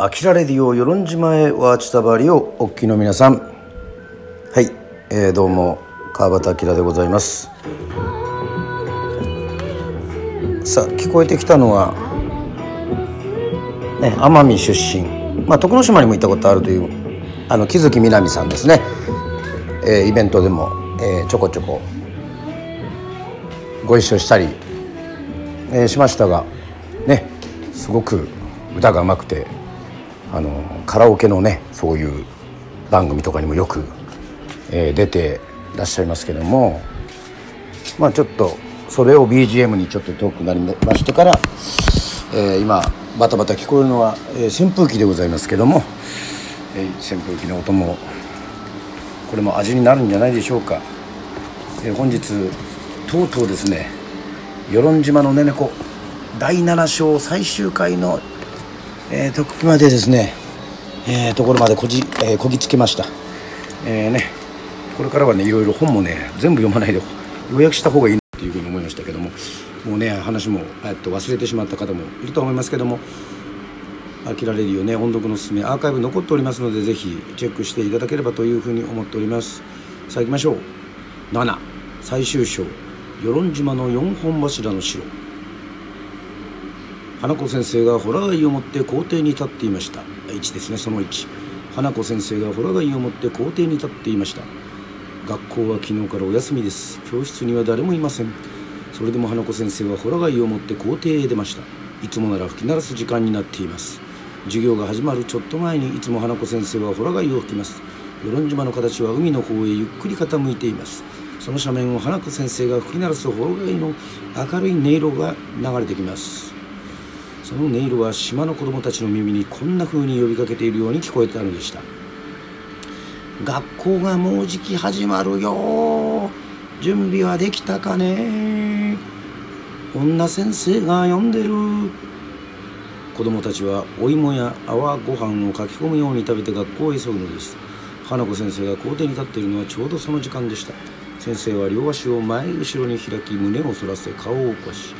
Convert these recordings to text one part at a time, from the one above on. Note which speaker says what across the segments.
Speaker 1: あきらレディオ与論島へワーチタバリをお聞きの皆さん。はい、えー、どうも川端明でございます。さあ聞こえてきたのはね奄美出身。まあ徳之島にも行ったことあるというあの木月みなみさんですね、えー、イベントでも、えー、ちょこちょこご一緒したり、えー、しましたがねすごく歌がうまくてあのカラオケのねそういう番組とかにもよく、えー、出てらっしゃいますけどもまあちょっとそれを BGM にちょっと遠くなりましてから、えー、今バタバタ聞こえるのは、えー、扇風機でございますけども、えー、扇風機の音もこれも味になるんじゃないでしょうか、えー、本日とうとうですね与論島のねねこ第7章最終回のえー、とまでですね、えー、ところまでこじ、えー、こぎつけました、えーね、これからはねいろいろ本もね全部読まないで予約した方がいいなというふうに思いましたけどももうね話も、えっと、忘れてしまった方もいると思いますけども飽きられるよね音読のすすめアーカイブ残っておりますのでぜひチェックしていただければというふうに思っております。さあ行きましょう。7最終章。与論島の四本柱の城。花子先生がホラ貝を持って校庭に立っていました。1ですねその1花子先生がホラ貝を持って校庭に立っていました。学校は昨日からお休みです。教室には誰もいません。それでも花子先生はホラ貝を持って校庭へ出ました。いつもなら吹き鳴らす時間になっています。授業が始まるちょっと前にいつも花子先生はホラ貝を吹きます。与論島の形は海の方へゆっくり傾いています。その斜面を花子先生が吹き鳴らすホラ貝の明るい音色が流れてきます。その音色は島の子供たちの耳にこんな風に呼びかけているように聞こえたのでした。学校がもうじき始まるよ準備はできたかね。女先生が呼んでる。子供たちはお芋や泡ご飯をかき込むように食べて学校へ急ぐのです。花子先生が校庭に立っているのはちょうどその時間でした。先生は両足を前後ろに開き胸を反らせ顔を起こし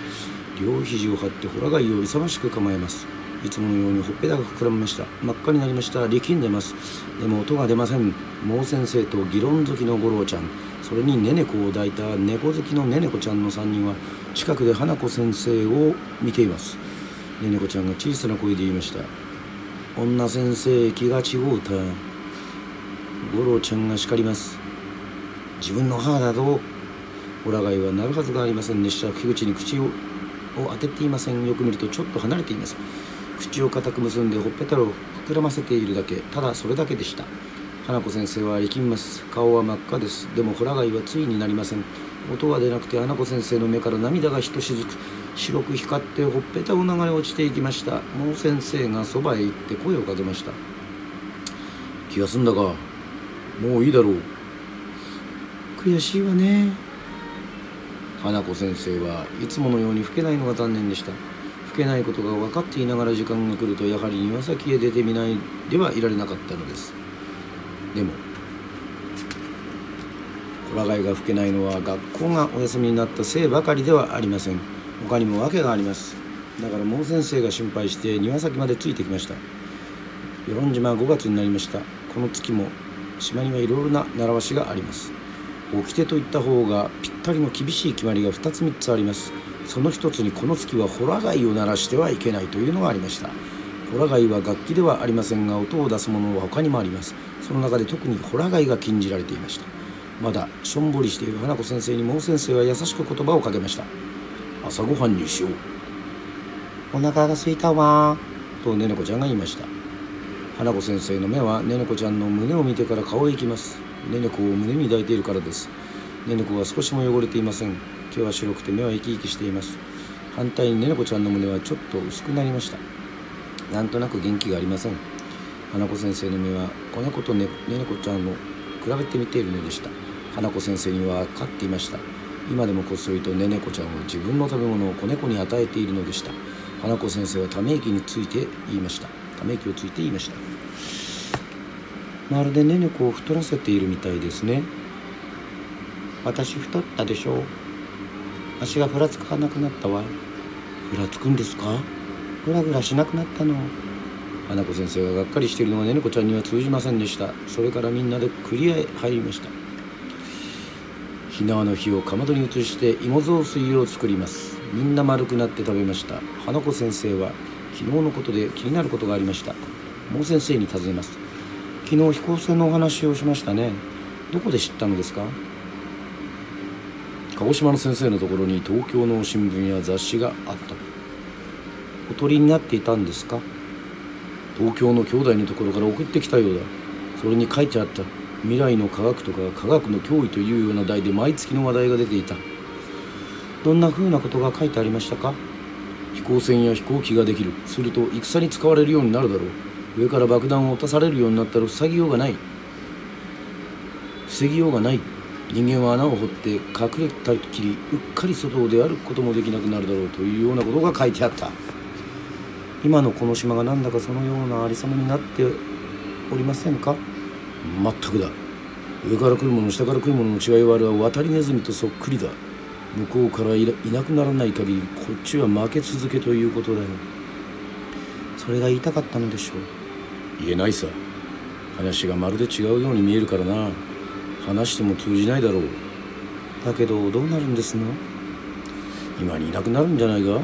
Speaker 1: 両肘を張ってホラ貝を勇ましく構えます。いつものようにほっぺたが膨らみました。真っ赤になりました。力んでます。でも音が出ません。毛先生と議論好きの五郎ちゃん。それにねねこを抱いた猫好きのねねこちゃんの3人は近くで花子先生を見ています。ねねこちゃんが小さな声で言いました。女先生気が違うた五郎ちゃんが叱ります。自分の母だと。ホラ貝はなるはずがありませんでした。口に口をを当てていません。よく見るとちょっと離れています。口を固く結んでほっぺたを膨らませているだけ。ただそれだけでした。花子先生は力みます。顔は真っ赤です。でもホラ貝はついになりません。音は出なくて花子先生の目から涙がひとしずく。白く光ってほっぺたを流れ落ちていきました。もう先生がそばへ行って声をかけました。気が済んだか。もういいだろう。悔しいわね。花子先生はいつものように吹けないのが残念でした。吹けないことが分かっていながら時間が来るとやはり庭先へ出てみないではいられなかったのです。でもホラ貝が吹けないのは学校がお休みになったせいばかりではありません。他にも訳があります。だから毛先生が心配して庭先までついてきました。与論島は5月になりました。この月も島にはいろいろな習わしがあります。掟といった方がぴったりの厳しい決まりが2つ3つあります。その一つにこの月はホラ貝を鳴らしてはいけないというのがありました。ホラ貝は楽器ではありませんが音を出すものは他にもあります。その中で特にホラ貝が禁じられていました。まだしょんぼりしている花子先生に毛先生は優しく言葉をかけました。朝ごはんにしよう。お腹が空いたわ。とねねこちゃんが言いました。花子先生の目はねねこちゃんの胸を見てから顔へ行きますねねこを胸に抱いているからです。ねねこは少しも汚れていません。毛は白くて目は生き生きしています。反対にねねこちゃんの胸はちょっと薄くなりました。なんとなく元気がありません。花子先生の目は子猫とねねねこちゃんを比べてみているのでした。花子先生には分かっていました。今でもこっそりとねねこちゃんは自分の食べ物を子猫に与えているのでした。花子先生はため息について言いました。ため息をついて言いました。まるでねねこを太らせているみたいですね。私太ったでしょう。足がふらつかなくなったわ。ふらつくんですか？ぐらぐらしなくなったの。花子先生ががっかりしているのがねねこちゃんには通じませんでした。それからみんなでクリアへ入りました。火縄の火をかまどに移して芋雑炊を作ります。みんな丸くなって食べました。花子先生は昨日のことで気になることがありました。もう先生に尋ねます。昨日飛行船のお話をしましたね。どこで知ったのですか？鹿児島の先生のところに東京の新聞や雑誌があった。おとりになっていたんですか？東京の兄弟のところから送ってきたようだ。それに書いてあった。未来の科学とか科学の脅威というような題で毎月の話題が出ていた。どんなふうなことが書いてありましたか？飛行船や飛行機ができる。すると戦に使われるようになるだろう上から爆弾を落とされるようになったら塞ぎようがない。防ぎようがない。人間は穴を掘って隠れたきりうっかり外を出歩くこともできなくなるだろうというようなことが書いてあった。今のこの島がなんだかそのようなありさまになっておりませんか？全くだ。上から来るもの下から来るものの違いはあるは渡りネズミとそっくりだ。向こうからいなくならない限りこっちは負け続けということだよ。それが言いたかったのでしょう。言えないさ。話がまるで違うように見えるからな。話しても通じないだろう。だけどどうなるんですの？今にいなくなるんじゃないか？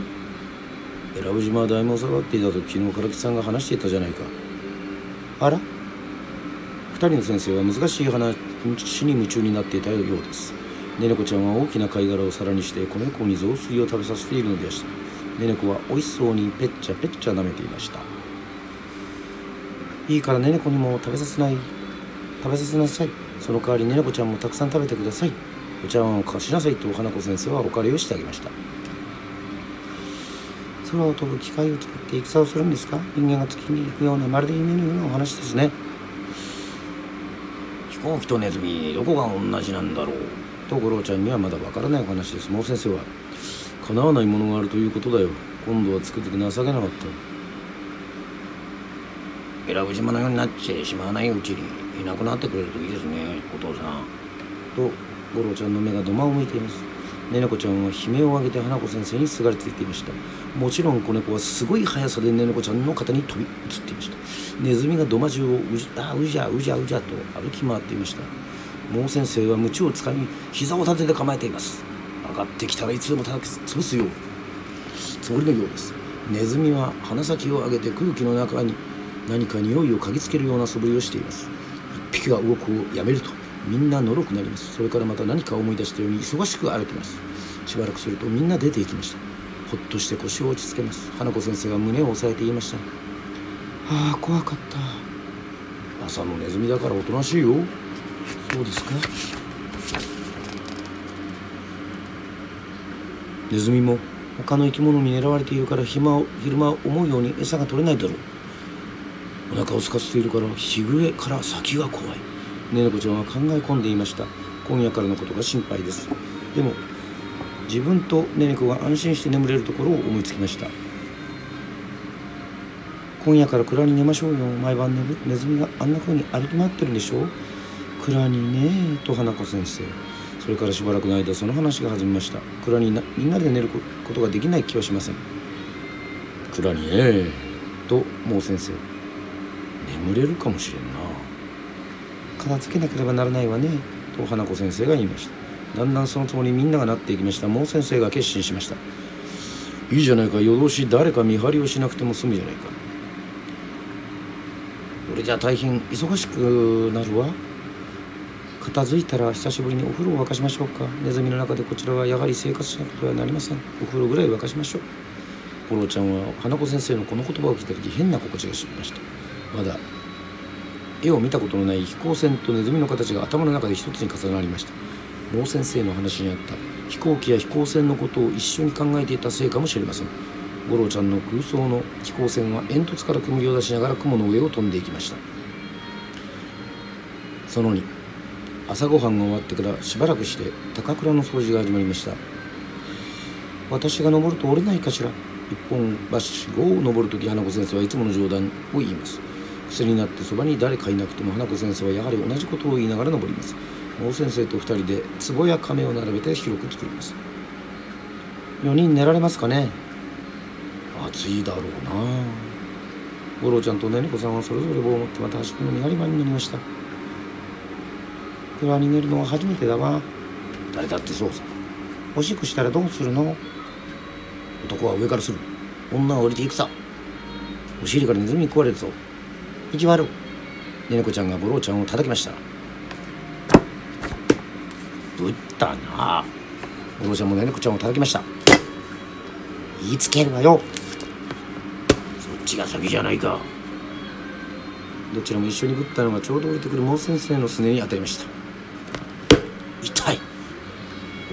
Speaker 1: 選ぶ島は大名下がっていたと昨日唐木さんが話していたじゃないか。あら？二人の先生は難しい話に夢中になっていたようです。ねねこちゃんは大きな貝殻を皿にして子猫に雑炊を食べさせているのでした。ねねこは美味しそうにペッチャペッチャ舐めていました。いいからねねこにも食べさせない。食べさせなさい。その代わりねねこちゃんもたくさん食べてください。お茶碗を貸しなさいと花子先生はお借りをしてあげました。空を飛ぶ機械を作って戦をするんですか？人間が月に行くようなまるで夢のようなお話ですね。飛行機とネズミどこが同じなんだろう。と五郎ちゃんにはまだわからないお話です。もう先生は叶わないものがあるということだよ。今度はつくづく情けなかった選ぶ島のようになってしまわないうちにいなくなってくれるといいですねお父さん。と五郎ちゃんの目が土間を向いています。ねねこちゃんは悲鳴を上げて花子先生にすがりついていました。もちろん子猫はすごい速さでねねこちゃんの肩に飛び移っていました。ネズミが土間中をうじあうじゃうじゃうじゃと歩き回っていました。もう先生は鞭をつかみ膝を立てて構えています。上がってきたらいつでも叩き潰すようつもりのようです。ネズミは鼻先を上げて空気の中に何か匂いを嗅ぎつけるような素振りをしています。一匹が動くをやめるとみんなのろくなります。それからまた何か思い出したように忙しく歩きます。しばらくするとみんな出て行きました。ほっとして腰を落ち着けます。花子先生が胸を押さえて言いました。ああ怖かった。朝のネズミだからおとなしいよ。そうですか？ネズミも他の生き物に狙われているから暇を昼間思うように餌が取れないだろうお腹を空かせているから日暮れから先が怖い。ねねこちゃんは考え込んでいました。今夜からのことが心配です。でも自分とねねこが安心して眠れるところを思いつきました。今夜から蔵に寝ましょうよ。毎晩ネズミがあんな風に歩き回ってるんでしょう。蔵にねと花子先生。それからしばらくの間その話が弾みました。蔵にみんなで寝ることができない気はしません。蔵にねともう先生眠れるかもしれんな。片付けなければならないわね。と花子先生が言いました。だんだんそのつもりみんながなっていきました。もう先生が決心しました。いいじゃないか。夜通し誰か見張りをしなくても済むじゃないか。俺じゃ大変忙しくなるわ。片付いたら久しぶりにお風呂を沸かしましょうか。ネズミの中でこちらはやはり生活しなくてはなりません。お風呂ぐらい沸かしましょう。五郎ちゃんは花子先生のこの言葉を聞いた時変な心地がしました。まだ。絵を見たことのない飛行船とネズミの形が頭の中で一つに重なりました。毛先生の話にあった。飛行機や飛行船のことを一緒に考えていたせいかもしれません。五郎ちゃんの空想の飛行船は煙突から煙を出しながら雲の上を飛んでいきました。その2朝ごはんが終わってからしばらくして高倉の掃除が始まりました。私が登ると折れないかしら。一本橋を登る時花子先生はいつもの冗談を言います。癖になってそばに誰かいなくても花子先生はやはり同じことを言いながら登ります。王先生と2人で壺や亀を並べて広く作ります。4人寝られますかね？暑いだろうな。五郎ちゃんとねねこさんはそれぞれ棒を持ってまた端っこの見張り場に乗りました。蔵に寝るのは初めてだわ誰だってそうさ。おしっこしたらどうするの？男は上からする。女は降りていくさ。お尻からネズミに食われるぞ意地悪ねねこちゃんが五郎ちゃんを叩きました。ぶったな。五郎ちゃんもねねこちゃんを叩きました。言いつけるわよ。そっちが先じゃないか。どちらも一緒にぶったのがちょうど降りてくる毛先生のすねに当たりました。痛い。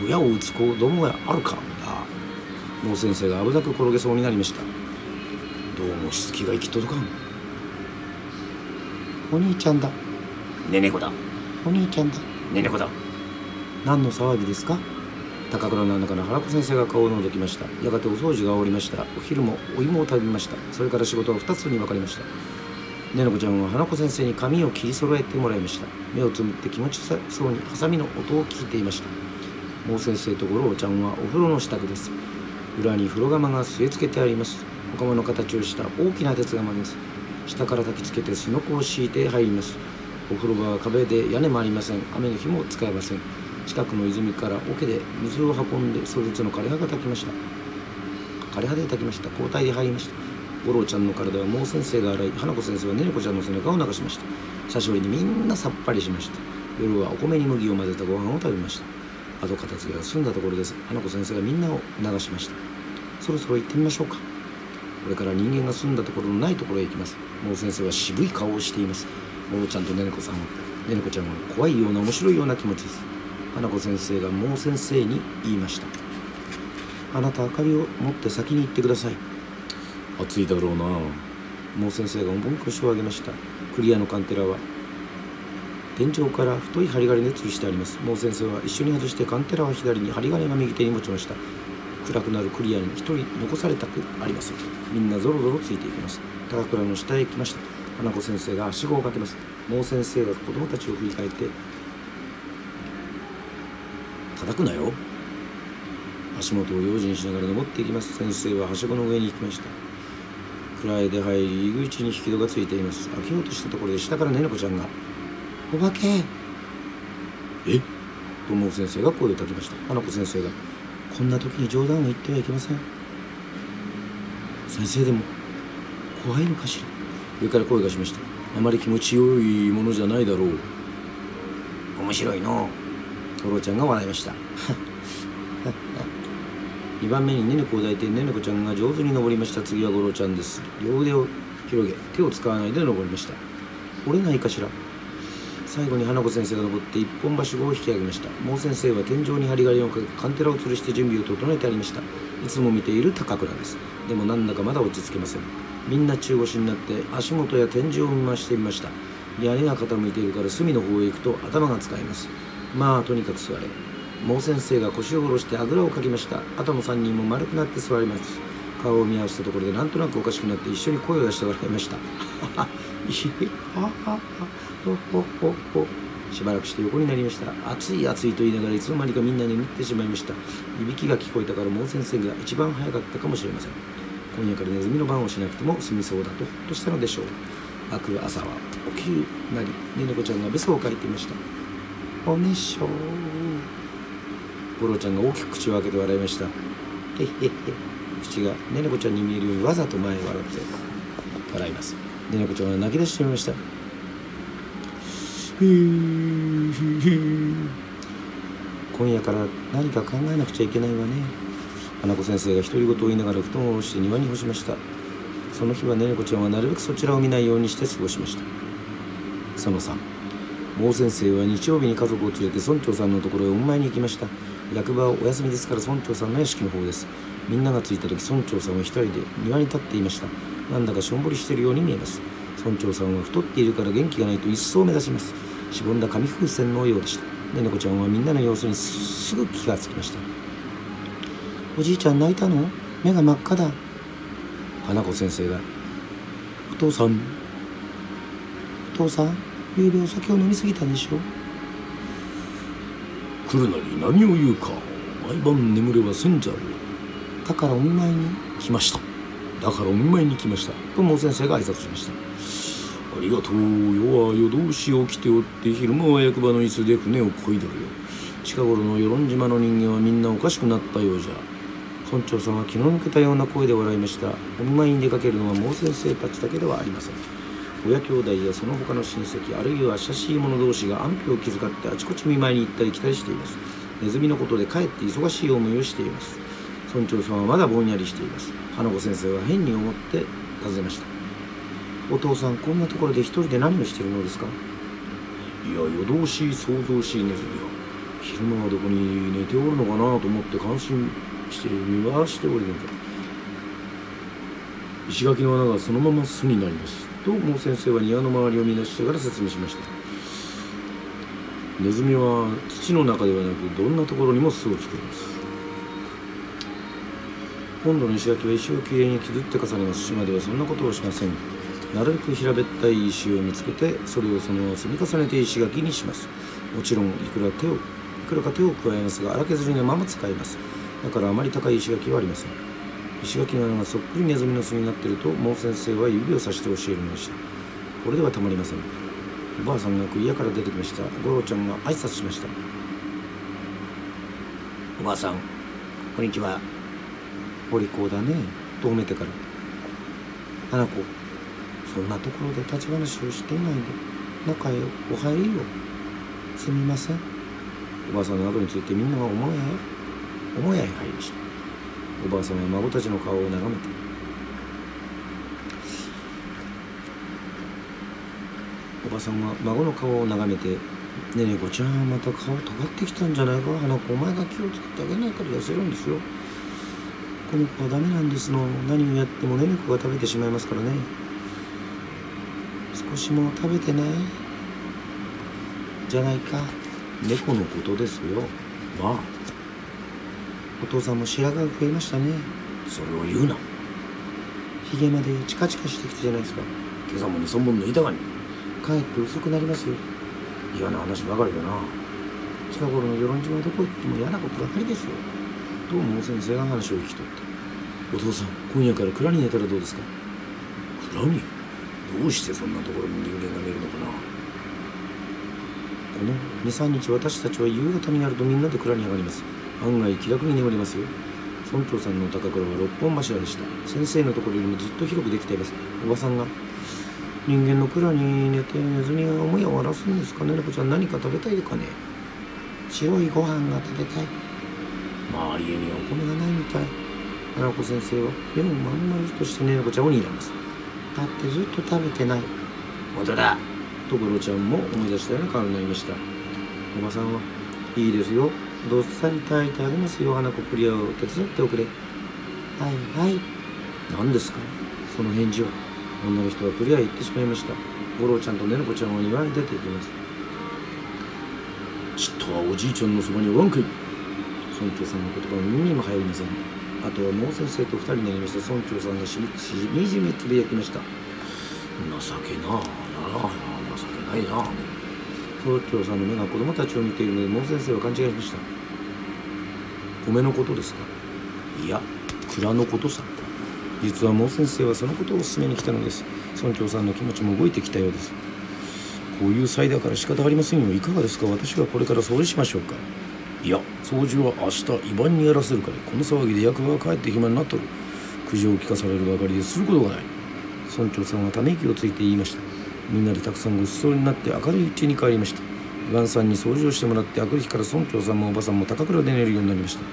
Speaker 1: 親を打つ子供があるか。だ毛先生が危なく転げそうになりました。どうもしつきが行き届かんお兄ちゃんだ。ねねこだ。お兄ちゃんだ。ねねこだ。何の騒ぎですか？高倉の中の原子先生が顔を覗きました。やがてお掃除が終わりました。お昼もお芋を食べました。それから仕事は2つに分かりました。ねのこちゃんは花子先生に髪を切り揃えてもらいました。目をつむって気持ちそうにハサミの音を聞いていました。毛先生と五郎ちゃんはお風呂の支度です。裏に風呂釜が据え付けてあります。お釜の形をした大きな鉄釜です下から焚きつけてすのこを敷いて入ります。お風呂場は壁で屋根もありません。雨の日も使えません。近くの泉から桶で水を運んでそれぞれの枯葉が炊きました。枯葉で炊きました。交代で入りました。五郎ちゃんの体は毛先生が洗い花子先生はねねこちゃんの背中を流しました。久しぶりにみんなさっぱりしました。夜はお米に麦を混ぜたご飯を食べました。後片付けが済んだところです。花子先生がみんなを流しました。そろそろ行ってみましょうか。これから人間が住んだところのないところへ行きます。毛先生は渋い顔をしています。ゴロちゃんとねねこさんはねねこちゃんは怖いような面白いような気持ちです。花子先生が毛先生に言いました。あなた明かりを持って先に行ってください。暑いだろうな。毛先生が重い腰を上げました。クリアのカンテラは天井から太い針金で吊るしてあります。毛先生は一緒に外してカンテラは左に針金が右手に持ちました暗くなるクリアに一人残されたくありません。みんなぞろぞろついていきます。高倉の下へ行きました。花子先生がはしごをかけます。毛先生が子供たちを振り返って叩くなよ。足元を用心しながら登っていきます。先生ははしごの上に行きました。暗いで入り入り口に引き戸がついています。開けようとしたところで下からねねこちゃんが「お化け!」え？っと毛先生が声をかけました。花子先生が「こんな時に冗談を言ってはいけません」先生でも怖いのかしら？上から声がしました。あまり気持ちよいものじゃないだろう。面白いのトロちゃんが笑いました。2番目にねねこを抱いてねねこちゃんが上手に登りました。次はゴロちゃんです。両腕を広げ手を使わないで登りました。折れないかしら？最後に花子先生が登って一本はしごを引き上げました。毛先生は天井に針金をかけカンテラを吊るして準備を整えてありました。いつも見ている高倉です。でもなんだかまだ落ち着けません。みんな中腰になって足元や天井を見回してみました。屋根が傾いているから隅の方へ行くと頭が使えます。まあとにかく座れ。毛先生が腰を下ろしてあぐらをかきました。あとの3人も丸くなって座ります。顔を見合わせたところでなんとなくおかしくなって一緒に声を出して笑いました。ほほほしばらくして横になりました。暑い暑いと言いながらいつの間にかみんな眠ってしまいました。いびきが聞こえたから毛先生が一番早かったかもしれません。今夜からネズミの番をしなくても済みそうだとほっとしたのでしょう。明く朝は起きるなりねねこちゃんがべそをかいていました。おねしょゴロちゃんが大きく口を開けて笑いました。へへへ。口がねねこちゃんに見えるようにわざと前へ笑って笑います。ねねこちゃんは泣き出してしまいました。今夜から何か考えなくちゃいけないわね。花子先生が独り言を言いながら布団を下ろして庭に干しました。その日はねねこちゃんはなるべくそちらを見ないようにして過ごしました。その3毛先生は日曜日に家族を連れて村長さんのところへお見舞いに行きました。役場はお休みですから村長さんの屋敷の方です。みんなが着いた時村長さんは一人で庭に立っていました。なんだかしょんぼりしているように見えます。村長さんは太っているから元気がないと一層目立ちます。しぼんだ紙風船のようでした。ねねこちゃんはみんなの様子にすぐ気がつきました。おじいちゃん泣いたの？目が真っ赤だ。花子先生が「お父さん。お父さんゆうべお酒を飲みすぎたんでしょ？来るなり何を言うか。毎晩眠ればせんじゃろう。だからお見舞いに？来ました。だからお見舞いに来ました。と毛先生が挨拶しましたありがとう。夜は夜通し起きておって昼間は役場の椅子で船を漕いでるよ。近頃の与論島の人間はみんなおかしくなったようじゃ。村長さんは気の抜けたような声で笑いました。お見舞いに出かけるのは毛先生たちだけではありません。親兄弟やその他の親戚あるいは親しい者同士が安否を気遣ってあちこち見舞いに行ったり来たりしています。ネズミのことでかえって忙しい思いをしています。村長さんはまだぼんやりしています。花子先生は変に思って尋ねました。お父さんこんなところで一人で何をしているのですか？いや夜通し想像しネズミは昼間はどこに寝ておるのかなと思って感心して見回しておるのだ石垣の穴がそのまま巣になります。ともう先生は庭の周りを見出してから説明しました。ネズミは土の中ではなくどんなところにも巣を作ります。今度の石垣は石をきれいに削って重ねます。島ではそんなことをしません。なるべく平べったい石を見つけてそれをそのまま積み重ねて石垣にします。もちろんいくら手をいくらか手を加えますが荒削りのまま使います。だからあまり高い石垣はありません。石垣の穴がそっくりネズミの巣になっていると毛先生は指をさして教えるのでした。これではたまりません。おばあさんが食い屋から出てきました。五郎ちゃんが挨拶しました。おばあさんこんにちは。お利口だね。と褒めてから。花子そんなところで立ち話をしていないで中へお入りよ。すみません。おばあさんの後についてみんなが母屋へ母屋へ入りました。おばあさんは孫たちの顔を眺めて。おばさんは孫の顔を眺めて「ねえねこちゃんまた顔とがってきたんじゃないか。花子お前が気をつけてあげないから痩せるんですよ。この子はダメなんですの。何をやってもねねこが食べてしまいますからね。しも食べてないじゃないか猫のことですよまあお父さんも白髪が増えましたねそれを言うなひげまでチカチカしてきたじゃないですか今朝も二本抜いたがにかえって薄くなりますよ嫌な話ばかりだな近頃の与論島はどこ行っても嫌なことばかりですよとも先生が話を聞き取ったお父さん今夜から蔵に寝たらどうですか蔵にどうしてそんなところに人間が寝るのかな？この23日私たちは夕方になるとみんなで蔵に上がります。案外気楽に眠りますよ。村長さんのお宝は六本柱でした。先生のところよりもずっと広くできています。おばさんが人間の蔵に寝てネズミが思いを荒らすんですかね？猫ちゃん何か食べたいかね？白いご飯が食べたい。まあ家にはお米がないみたい。花子先生は目をまん丸としてね猫ちゃんを睨みます。だってずっと食べてない。本当だ。とゴロちゃんも思い出したような顔になりました。おばさんはいいですよ。どっさり炊いてあげますよ。花子クリアを手伝っておくれ。はいはい。何ですか？その返事は。女の人はクリアへ行ってしまいました。五郎ちゃんとねのこちゃんは庭に出て行きます。ちっとはおじいちゃんのそばにおらんかい村長さんの言葉は耳にも入りませんあとは毛先生と二人になりました村長さんがしみしみじみつぶやきました。情けなあなあ情けないな村長さんの目が子供たちを見ているので毛先生は勘違いしました。米のことですか？いや蔵のことさ。実は毛先生はそのことを勧めに来たのです。村長さんの気持ちも動いてきたようです。こういう際だから仕方ありませんよ。いかがですか？私がこれから掃除しましょうか。いや掃除は明日イバンにやらせるからこの騒ぎで役場が帰って暇になっとる。苦情を聞かされるばかりですることがない。村長さんはため息をついて言いました。みんなでたくさんごちそうになって明るいうちに帰りました。イバンさんに掃除をしてもらって明くる日から村長さんもおばさんも高倉で寝るようになりました。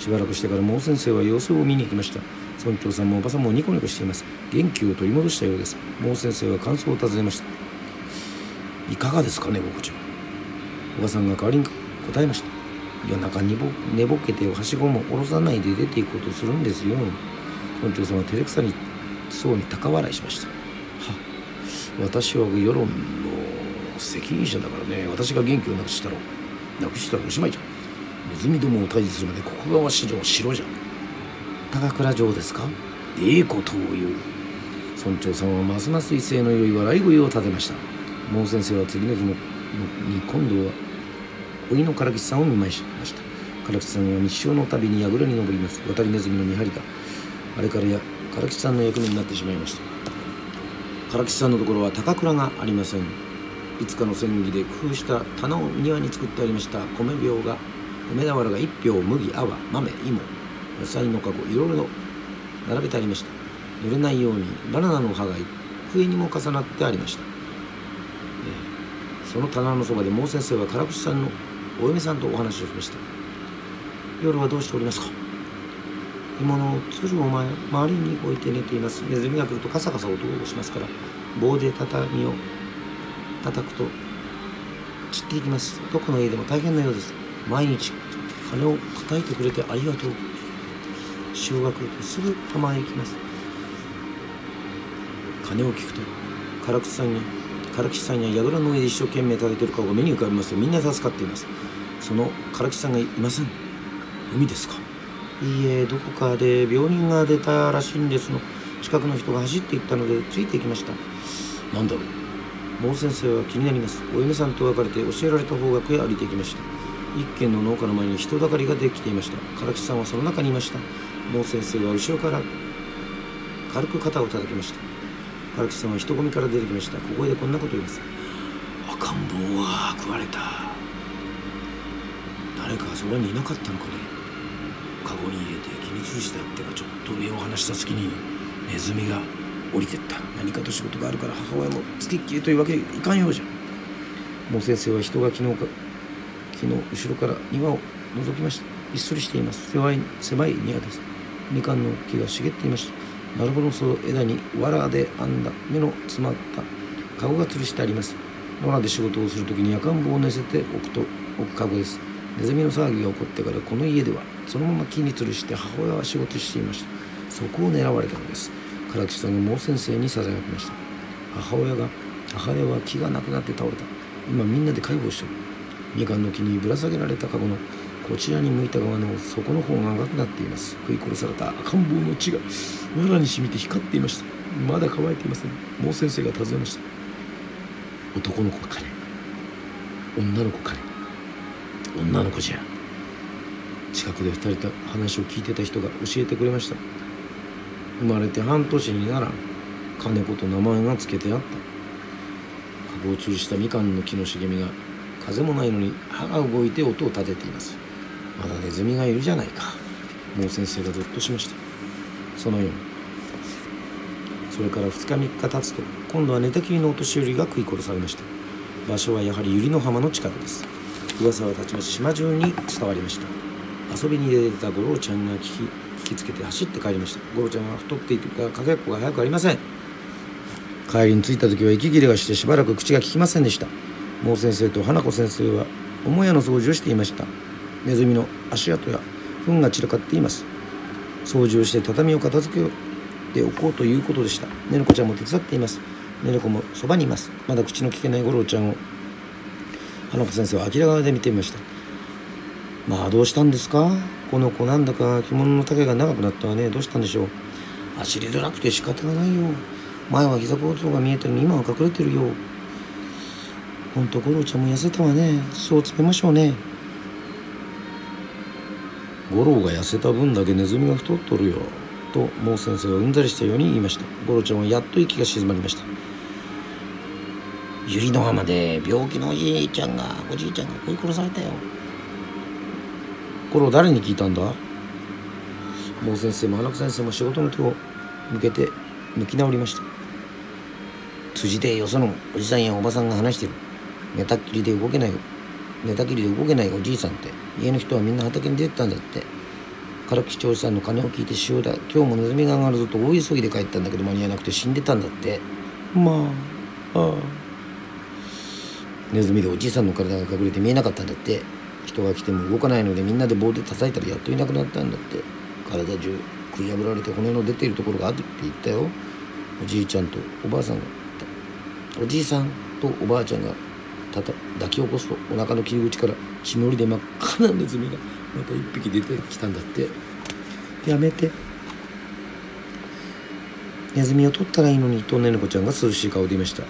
Speaker 1: しばらくしてから毛先生は様子を見に行きました。村長さんもおばさんもニコニコしています。元気を取り戻したようです。毛先生は感想を尋ねました。いかがですかね僕ちゃん。おばさんが代わりに答えました。夜中にぼ寝ぼけてはしごも下ろさないで出ていこうとするんですよ。村長さんは照れくさにそうに高笑いしました。は私は世論の責任者だからね。私が元気をなくしたらなくしたらおしまいじゃん。ネズミどもを退治するまでここ川市場城じゃ高倉城ですか？ええことを言う。村長さんはますます威勢の良い笑い声を立てました。毛先生は次の日のに今度は甥の唐吉さんを見舞いしました。唐吉さんは日照の旅に櫓に登ります。渡りネズミの見張りだ。あれからや唐吉さんの役目になってしまいました。唐吉さんのところは高倉がありません。いつかの戦議で工夫した棚を庭に作ってありました。米俵が米俵が一俵麦泡豆芋野菜のかごいろいろ並べてありました。濡れないようにバナナの葉が上にも重なってありました、えー、その棚のそばで毛先生は唐口さんのお嫁さんとお話をしました。夜はどうしておりますか？干物を鶴を前周りに置いて寝ています。ネズミが来るとカサカサ音をしますから棒で畳を叩くと散っていきます。どこの家でも大変なようです。毎日金を叩いてくれてありがとう。潮が来るとすぐ浜へ行きます。金を聞くと唐口さんに唐吉さんや櫓の上で一生懸命叩いてる顔が目に浮かびますとみんな助かっています。その唐吉さんがいません。海ですか？いいえどこかで病人が出たらしいんですの。近くの人が走っていったのでついていきました。何だろう？毛先生は気になります。お嫁さんと別れて教えられた方角へ歩いていきました。一軒の農家の前に人だかりができていました。唐吉さんはその中にいました。毛先生は後ろから軽く肩を叩きました唐吉さんは人混みから出てきました。小声でこんなこと言います。赤ん坊は食われた。誰かそばにいなかったのかね。カゴに入れて気につるしてあってがちょっと目を離した隙にネズミが降りてった。何かと仕事があるから母親も付きっきりというわけいかんようじゃ。もう先生は人が昨日か昨日後ろから庭を覗きました。ひっそりしています。狭い狭い庭です。みかんの木が茂っていました。なるほどその枝に藁で編んだ目の詰まった籠が吊るしてあります。野良で仕事をする時に赤ん坊を寝せておくと置く籠です。ネズミの騒ぎが起こってからこの家ではそのまま木に吊るして母親は仕事していました。そこを狙われたのです。唐木さんが毛先生にささやきました。母親が母親は気がなくなって倒れた。今みんなで介護してる。みかんの木にぶら下げられた籠のこちらに向いた側の底の方が赤くなっています。食い殺された赤ん坊の血が藁に染みて光っていました。まだ乾いていません。毛先生が尋ねました。男の子かね。女の子かね。女の子じゃ。近くで二人と話を聞いてた人が教えてくれました。生まれて半年にならん。金子と名前が付けてあった。株を吊るしたみかんの木の茂みが風もないのに歯が動いて音を立てています。まだネズミがいるじゃないか。もう先生がゾッとしました。そのように。それから2日3日経つと今度は寝たきりのお年寄りが食い殺されました。場所はやはり百合の浜の近くです。噂はたちまち島中に伝わりました。遊びに出てた五郎ちゃんが聞き引きつけて走って帰りました。五郎ちゃんは太っていてかかけっこが早くありません。帰りに着いた時は息切れがしてしばらく口が利きませんでした。毛先生と花子先生は母屋の掃除をしていました。ネズミの足跡や糞が散らかっています。掃除をして畳を片付けておこうということでした。ねるこちゃんも手伝っています。ねるこもそばにいます。まだ口の利けない五郎ちゃんを花子先生は諦めで見ていました。まあどうしたんですか？この子なんだか着物の丈が長くなったわね。どうしたんでしょう？走りづらくて仕方がないよ。前は膝構造が見えてるのに今は隠れてるよ。ほんと五郎ちゃんも痩せたわね。そう詰めましょうね。五郎が痩せた分だけネズミが太っとるよと毛先生はうんざりしたように言いました。五郎ちゃんはやっと息が静まりました。百合の浜で病気のおじいちゃんがおじいちゃんが食い殺されたよ。これを誰に聞いたんだ？毛先生も花子先生も仕事の手を向けて向き直りました。辻でよそのおじさんやおばさんが話してる。寝たっきりで動けない寝たきりで動けないおじいさんって。家の人はみんな畑に出てたんだって。唐木町さんの金を聞いて塩だ。今日もネズミが上がるぞと大急ぎで帰ったんだけど間に合わなくて死んでたんだって。まあああ。ネズミでおじいさんの体が隠れて見えなかったんだって。人が来ても動かないのでみんなで棒で叩いたらやっといなくなったんだって。体中食い破られて骨の出ているところがあるって言ったよ。おじいちゃんとおばあさんが。おじいさんとおばあちゃんがたた抱き起こすとお腹の切り口から血のりで真っ赤なネズミがまた一匹出てきたんだってやめてネズミを取ったらいいのにとねねこちゃんが涼しい顔で言いました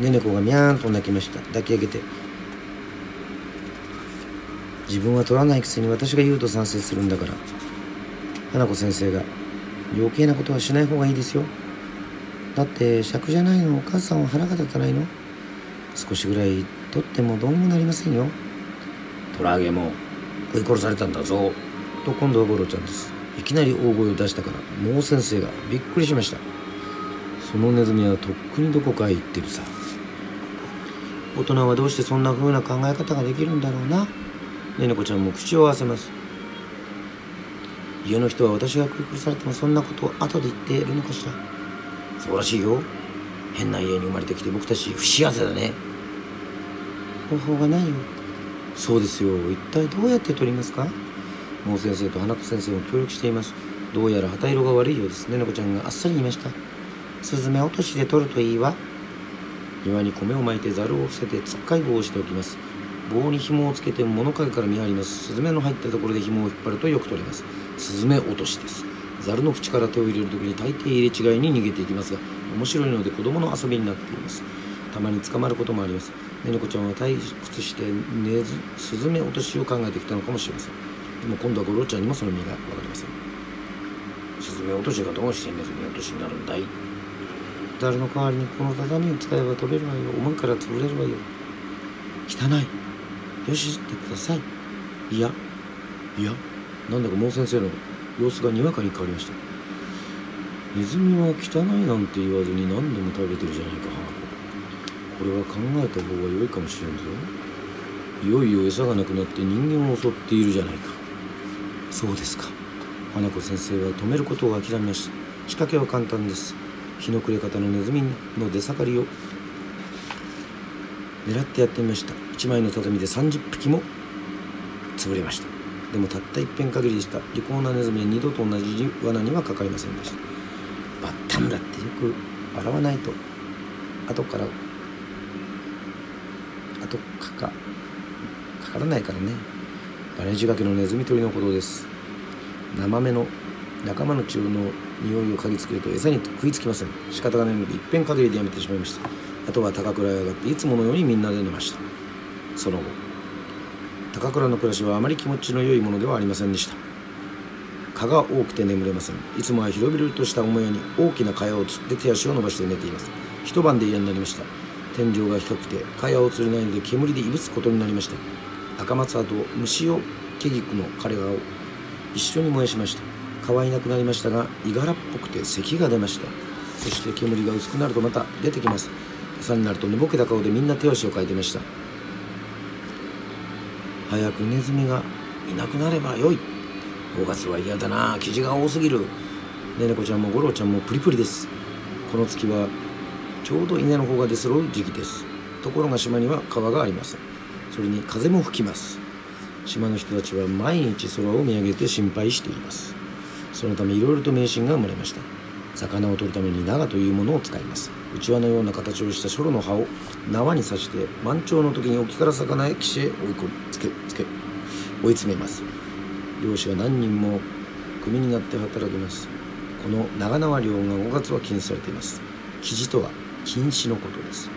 Speaker 1: ねねこがみゃーんと泣きました抱き上げて自分は取らないくせに私が言うと賛成するんだから花子先生が余計なことはしない方がいいですよだって尺じゃないのお母さんは腹が立たないの少しぐらい取ってもどうにもなりませんよトラゲも食い殺されたんだぞ。と今度はゴロちゃんです。いきなり大声を出したからもう先生がびっくりしました。そのネズミはとっくにどこかへ行ってるさ。大人はどうしてそんな風な考え方ができるんだろうな。ねねこちゃんも口を合わせます。家の人は私が食い殺されてもそんなことを後で言っているのかしら。そうらしいよ。変な家に生まれてきて僕たち不幸せだね。方法がないよそうですよ。一体どうやって取りますか？もう先生と花子先生も協力しています。どうやら旗色が悪いようですね。ねこちゃんがあっさり言いました。スズメ落としで取るといいわ。庭に米をまいてざるを伏せてつっかい棒をしておきます。棒に紐をつけて物陰から見張ります。スズメの入ったところで紐を引っ張るとよく取れます。スズメ落としです。ざるの縁から手を入れる時に大抵入れ違いに逃げていきますが面白いので子供の遊びになっています。たまに捕まることもあります。ねねこちゃんは退屈して寝ずスズメ落としを考えてきたのかもしれません。でも今度はゴロちゃんにもその身が分かりません。スズメ落としがどうしてネズミ落としになるんだい？ざるの代わりにこの畳を使えば取れるわよ。重いから潰れるわよ。汚い。よししてください。いや。いや。なんだかもう先生の様子がにわかに変わりましたネズミは汚いなんて言わずに何でも食べてるじゃないか。これは考えた方が良いかもしれんぞ。いよいよ餌がなくなって人間を襲っているじゃないか。そうですか。花子先生は止めることを諦めました仕掛けは簡単です。日の暮れ方のネズミの出盛りを。狙ってやってみました。1枚の畳で30匹も。潰れました。でもたった一遍限りでした利口なネズミは二度と同じ罠にはかかりませんでした。バッタンだってよく洗わないと。後から後かかかからないからね。バネジガケのネズミ捕りのことです。生目の仲間の血の匂いを嗅ぎつけると餌に食いつきません。仕方がないのでいっぺん限りでやめてしまいました。あとは高倉へ上がっていつものようにみんなで寝ました。その後高倉の暮らしはあまり気持ちの良いものではありませんでした。蚊が多くて眠れません。いつもは広々とした母屋に大きな蚊帳をつって手足を伸ばして寝ています。一晩で嫌になりました。天井が低くて蚊帳を釣れないので煙でいぶつことになりました。赤松葉と虫を毛菊の枯れ葉を一緒に燃やしました。蚊はいなくなりましたがいがらっぽくて咳が出ました。そして煙が薄くなるとまた出てきます。朝になると寝ぼけた顔でみんな手足をかいてました。早くネズミがいなくなればよい。5月は嫌だな。生地が多すぎる。ねねこちゃんもゴロちゃんもプリプリです。この月はちょうど稲の方が出揃う時期です。ところが島には川がありません。それに風も吹きます。島の人たちは毎日空を見上げて心配しています。そのためいろいろと迷信が生まれました。魚を取るために縄というものを使います。うちわのような形をしたショロの葉を縄に刺して満潮の時に沖から魚へ岸へ追い込みつけつけ追い詰めます。漁師が何人も組になって働きます。この長縄漁が5月は禁止されています。生地とは禁止のことです。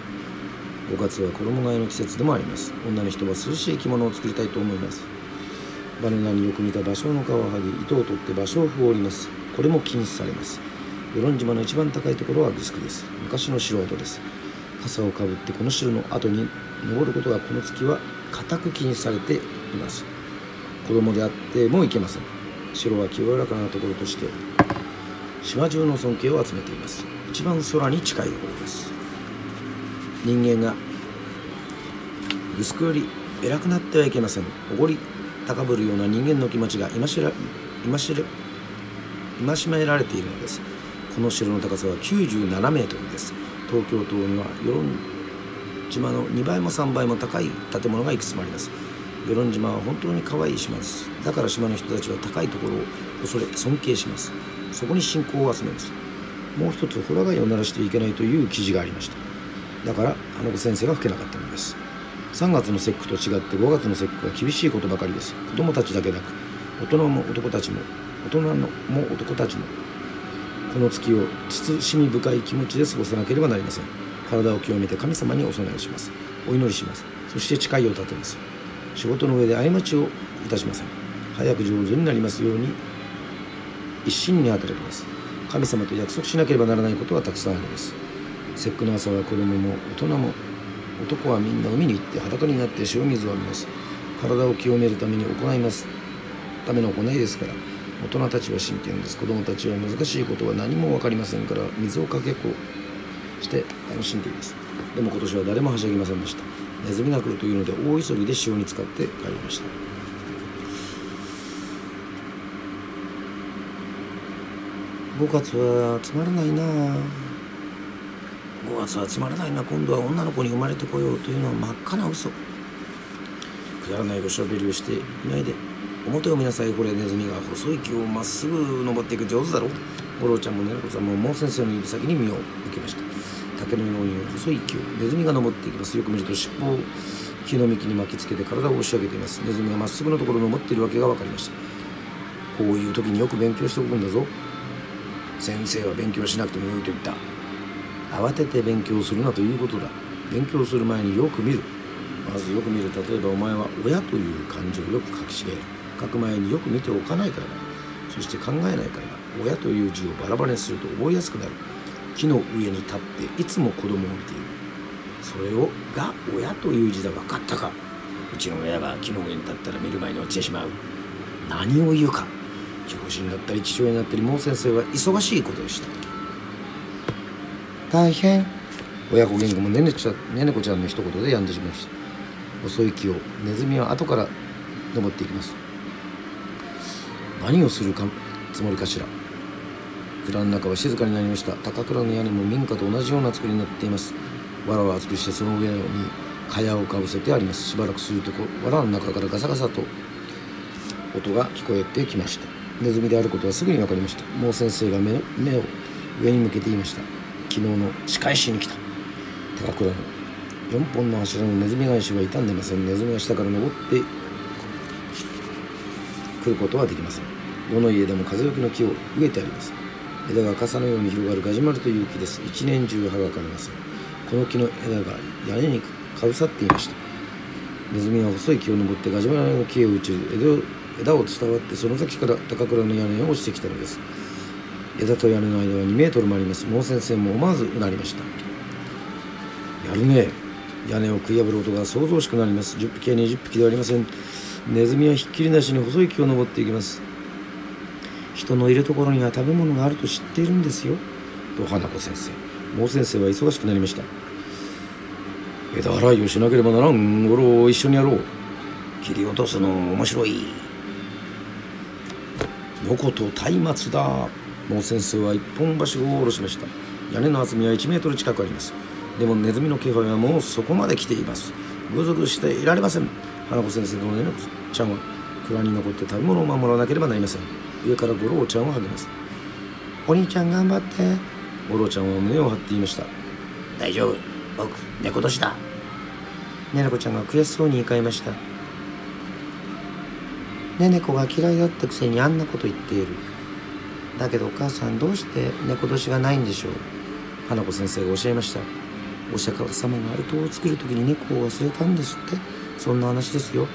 Speaker 1: 5月は衣替えの季節でもあります。女の人は涼しい着物を作りたいと思います。バナナによく似た芭蕉の皮を剥ぎ糸を取って芭蕉布を織ります。これも禁止されます。与論島の一番高いところはグスクです。昔の素人です。傘をかぶってこの城の後に登ることがこの月は固く禁止されています。子供であってもいけません。城は清らかなところとして島中の尊敬を集めています。一番空に近いところです。人間がグスクより偉くなってはいけません。おごり高ぶるような人間の気持ちが今しら今しら今しめられているのです。この城の高さは97メートルです。東京都には与論島の2倍も3倍も高い建物がいくつもあります。与論島は本当に可愛い島です。だから島の人たちは高いところを恐れ尊敬します。そこに信仰を集めます。もう一つホラ貝を鳴らしていけないという記事がありました。だから花子先生が吹けなかったのです。3月の節句と違って5月の節句は厳しいことばかりです。子供たちだけなく大人も男たちも大人のも男たちもこの月を慎み深い気持ちで過ごさなければなりません。体を清めて神様にお供えをします。お祈りします。そして誓いを立てます。仕事の上で過ちをいたしません。早く上手になりますように一心に働きます。神様と約束しなければならないことはたくさんあります。節句の朝は子供も大人も男はみんな海に行って裸になって塩水を浴びます。体を清めるために行います。ための行いですから大人たちは真剣です。子供たちは難しいことは何も分かりませんから水をかけこして楽しんでいます。でも今年は誰もはしゃぎませんでした。ネズミが来るというので大急ぎで塩に使って帰りました。5月はつまらないな。5月はつまらないな。今度は女の子に生まれてこようというのは真っ赤な嘘。くだらないおしゃべりをしていないで表を見なさい。これネズミが細い木をまっすぐ登っていく上手だろ五郎ちゃんもねなこさんももう先生の指先に身を向けました。竹のように細い木をネズミが登っていきます。よく見ると尻尾を木の幹に巻きつけて体を押し上げています。ネズミがまっすぐのところを登っているわけが分かりました。こういう時によく勉強しておくんだぞ。先生は勉強しなくてもよいと言った。慌てて勉強するなということだ。勉強する前によく見る。まずよく見る。例えばお前は親という漢字をよく書き違える。書く前によく見ておかないからだ。そして考えないからだ。親という字をバラバラにすると覚えやすくなる。木の上に立っていつも子供を見ている。それをが親という字だ。分かったか。うちの親が木の上に立ったら見る前に落ちてしまう。何を言うか。教師になったり父親になったりもう先生は忙しいことでした。大変。親子喧嘩もねねちゃねねこちゃんの一言でやんでしまいました。遅い木をネズミは後から登っていきます。何をするかつもりかしら。蔵の中は静かになりました。高倉の屋根も民家と同じような作りになっています。藁を厚くしてその上に蚊帳をかぶせてあります。しばらくすると藁の中からガサガサと音が聞こえてきましたネズミであることはすぐに分かりました。もう先生が目目を上に向けていました。昨日の仕返しに来た。高倉の4本の柱のネズミ返しは傷んでません。ネズミは下から登ってくることはできません。どの家でも風よけの木を植えてあります。枝が傘のように広がるガジュマルという木です。一年中葉が枯れませんこの木の枝が屋根にかぶさっていました。ネズミは細い木を登ってガジュマルの木へ打ち枝を枝を伝わってその先から高倉の屋根を落ちてきたのです。枝と屋根の間は2メートルもあります。もう先生も思わずうなりました。やるね。屋根を食い破る音が想像しくなります。10匹や20匹ではありません。ネズミはひっきりなしに細い木を登っていきます。人のいるところには食べ物があると知っているんですよ。と花子先生。もう先生は忙しくなりました。枝洗いをしなければならん。ゴロを一緒にやろう。切り落とすの面白い。のこと松明だ。もう先生は一本橋を下ろしました。屋根の厚みは1メートル近くあります。でもネズミの気配はもうそこまで来ています。ぐずぐずしていられません。花子先生とねねこちゃんは蔵に残って食べ物を守らなければなりません。上から五郎ちゃんを励ます。お兄ちゃん頑張って五郎ちゃんは胸を張って言いました。大丈夫。僕猫年だ。ねねこちゃんが悔しそうに言い換えましたねねこが嫌いだったくせにあんなこと言っている。だけどお母さんどうして猫年がないんでしょう？花子先生がおっしゃいました。お釈迦様が糸を作る時に猫を忘れたんですって。そんな話ですよ。